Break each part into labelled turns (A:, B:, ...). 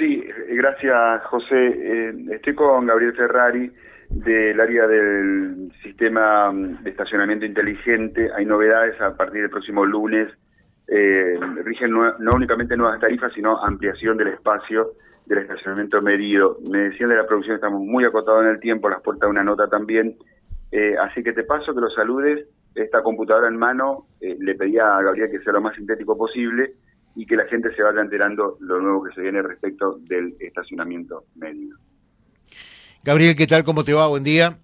A: Sí, gracias José. Eh, estoy con Gabriel Ferrari del área del sistema de estacionamiento inteligente. Hay novedades a partir del próximo lunes. Eh, rigen no, únicamente nuevas tarifas, sino ampliación del espacio del estacionamiento medido. Me decían de la producción, estamos muy acotados en el tiempo, las puertas de una nota también. Eh, así que te paso que lo saludes. Esta computadora en mano, eh, le pedía a Gabriel que sea lo más sintético posible y que la gente se vaya enterando lo nuevo que se viene respecto del estacionamiento medio.
B: Gabriel, ¿qué tal? ¿Cómo te va? Buen día.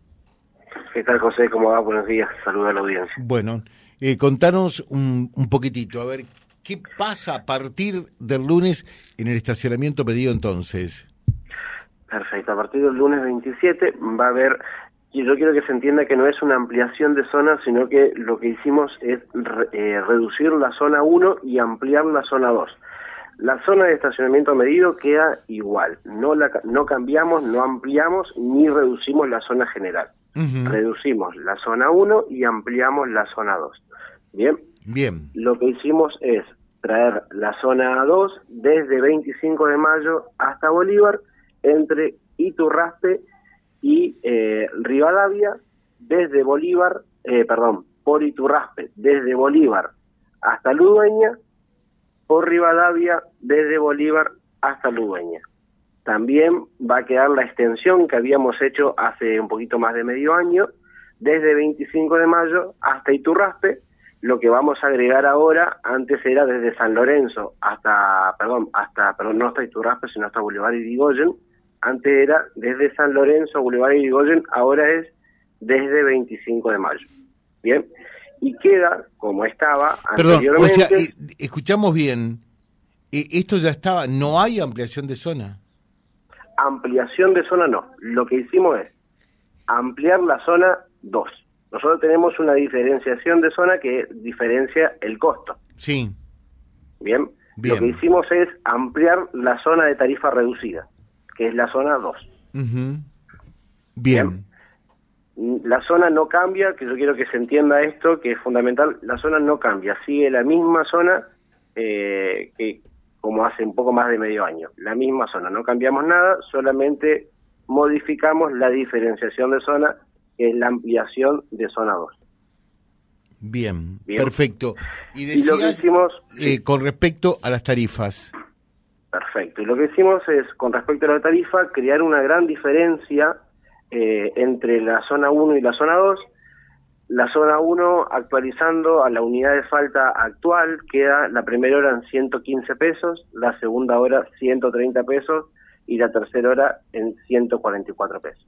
C: ¿Qué tal, José? ¿Cómo va? Buenos días. Saludos a la audiencia.
B: Bueno, eh, contanos un, un, poquitito, a ver, ¿qué pasa a partir del lunes en el estacionamiento pedido entonces?
C: Perfecto, a partir del lunes 27 va a haber, y yo quiero que se entienda que no es una ampliación de zona, sino que lo que hicimos es eh, reducir la zona 1 y ampliar la zona 2. La zona de estacionamiento medido queda igual, no, la, no cambiamos, no ampliamos ni reducimos la zona general. Reducimos la zona 1 y ampliamos la zona 2. Bien.
B: Bien.
C: Lo que hicimos es traer la zona 2 desde 25 de mayo hasta Bolívar, entre Iturraspe y eh, Rivadavia, desde Bolívar, eh, perdón, por Iturraspe, desde Bolívar hasta Ludueña por Rivadavia desde Bolívar hasta Ludueña. También va a quedar la extensión que habíamos hecho hace un poquito más de medio año, desde 25 de mayo hasta Iturraspe. Lo que vamos a agregar ahora, antes era desde San Lorenzo hasta, perdón, hasta, perdón, no hasta Iturraspe, sino hasta Boulevard Irigoyen. Antes era desde San Lorenzo, Boulevard Irigoyen, ahora es desde 25 de mayo. Bien, y queda como estaba anteriormente.
B: O sea, eh, escuchamos bien, eh, esto ya estaba, no hay ampliación de zona.
C: Ampliación de zona no, lo que hicimos es ampliar la zona 2. Nosotros tenemos una diferenciación de zona que diferencia el costo.
B: Sí.
C: Bien. Lo que hicimos es ampliar la zona de tarifa reducida, que es la zona 2.
B: Bien
C: la zona no cambia, que yo quiero que se entienda esto, que es fundamental, la zona no cambia, sigue la misma zona eh, que como hace un poco más de medio año, la misma zona, no cambiamos nada, solamente modificamos la diferenciación de zona, que es la ampliación de zona 2.
B: Bien, perfecto.
C: Y, lo que hicimos...
B: Eh, con respecto a las tarifas.
C: Perfecto, y lo que hicimos es, con respecto a la tarifa, crear una gran diferencia eh, entre la zona 1 y la zona 2. La zona 1, actualizando a la unidad de falta actual, queda la primera hora en 115 pesos, la segunda hora 130 pesos y la tercera hora en 144 pesos.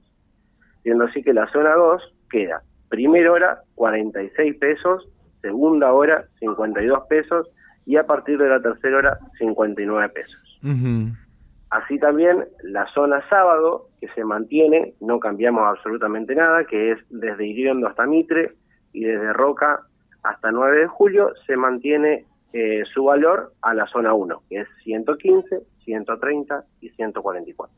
C: Siendo así que la zona 2 queda primera hora 46 pesos, segunda hora 52 pesos y a partir de la tercera hora 59 pesos. Así también la zona sábado, que se mantiene, no cambiamos absolutamente nada, que es desde Iriondo hasta Mitre y desde Roca hasta 9 de julio, se mantiene eh, su valor a la zona 1, que es 115, 130 y 144.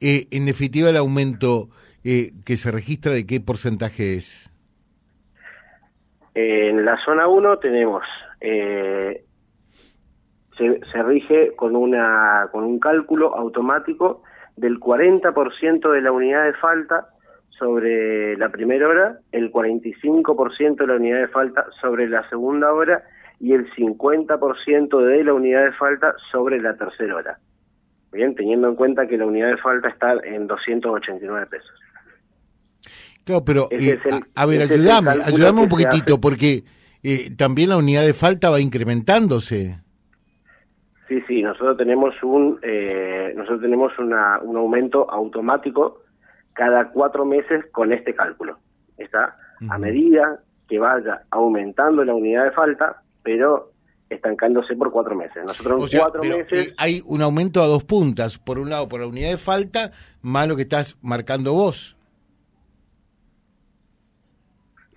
B: Eh, en definitiva, el aumento eh, que se registra, ¿de qué porcentaje es?
C: En la zona 1 tenemos eh, se, rige con, una, con un cálculo automático del 40% de la unidad de falta sobre la primera hora, el 45% de la unidad de falta sobre la segunda hora y el 50% de la unidad de falta sobre la tercera hora. Bien, teniendo en cuenta que la unidad de falta está en 289 pesos.
B: Claro, pero eh, a, ver, ayúdame, ayúdame un poquitito, porque eh, también la unidad de falta va incrementándose.
C: Sí, sí, nosotros tenemos un eh, nosotros tenemos una, un aumento automático cada cuatro meses con este cálculo. Está a medida que vaya aumentando la unidad de falta, pero estancándose por cuatro meses. Nosotros en cuatro meses
B: eh, hay un aumento a dos puntas. Por un lado, por la unidad de falta, más lo que estás marcando vos.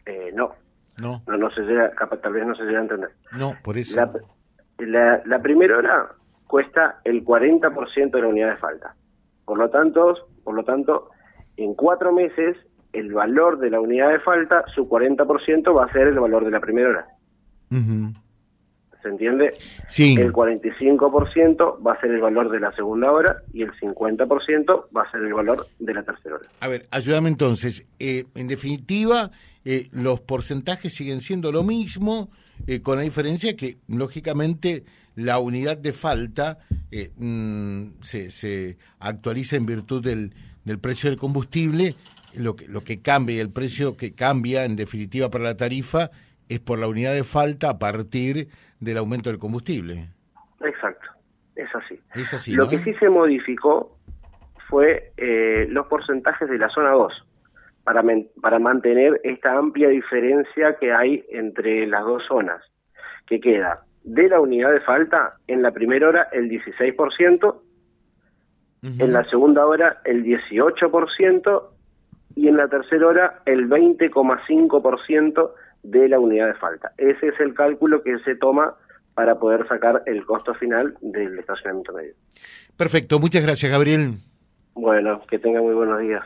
C: Eh, no. No. No, no se llega, tal vez no se llega a entender.
B: No, por eso.
C: La, la primera hora cuesta el 40% de la unidad de falta. Por lo tanto, por lo tanto, en cuatro meses el valor de la unidad de falta, su 40% va a ser el valor de la primera hora. ¿Se entiende?
B: Sí.
C: El 45% va a ser el valor de la segunda hora y el 50% va a ser el valor de la tercera hora.
B: A ver, ayúdame entonces. Eh, en definitiva, eh, los porcentajes siguen siendo lo mismo, eh, con la diferencia que, lógicamente, la unidad de falta mm, se, se, actualiza en virtud del, del precio del combustible. Lo que, lo que cambia, el precio que cambia, en definitiva, para la tarifa es por la unidad de falta a partir del aumento del combustible.
C: Exacto, es así.
B: Es así
C: Lo que sí se modificó fue eh, los porcentajes de la zona 2 para, para mantener esta amplia diferencia que hay entre las dos zonas, que queda de la unidad de falta en la primera hora el 16%, en la segunda hora el 18% y en la tercera hora el 20,5% de la unidad de falta. Ese es el cálculo que se toma para poder sacar el costo final del estacionamiento medio.
B: Perfecto, muchas gracias Gabriel.
C: Bueno, que tenga muy buenos días.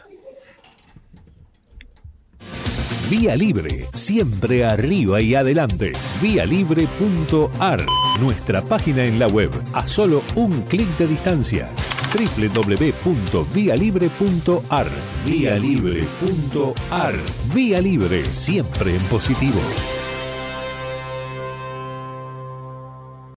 D: Vía Libre, siempre arriba y adelante. Vialibre.ar, nuestra página en la web, a solo un clic de distancia www.vialibre.ar. Vialibre.ar. Vía Libre, siempre en positivo.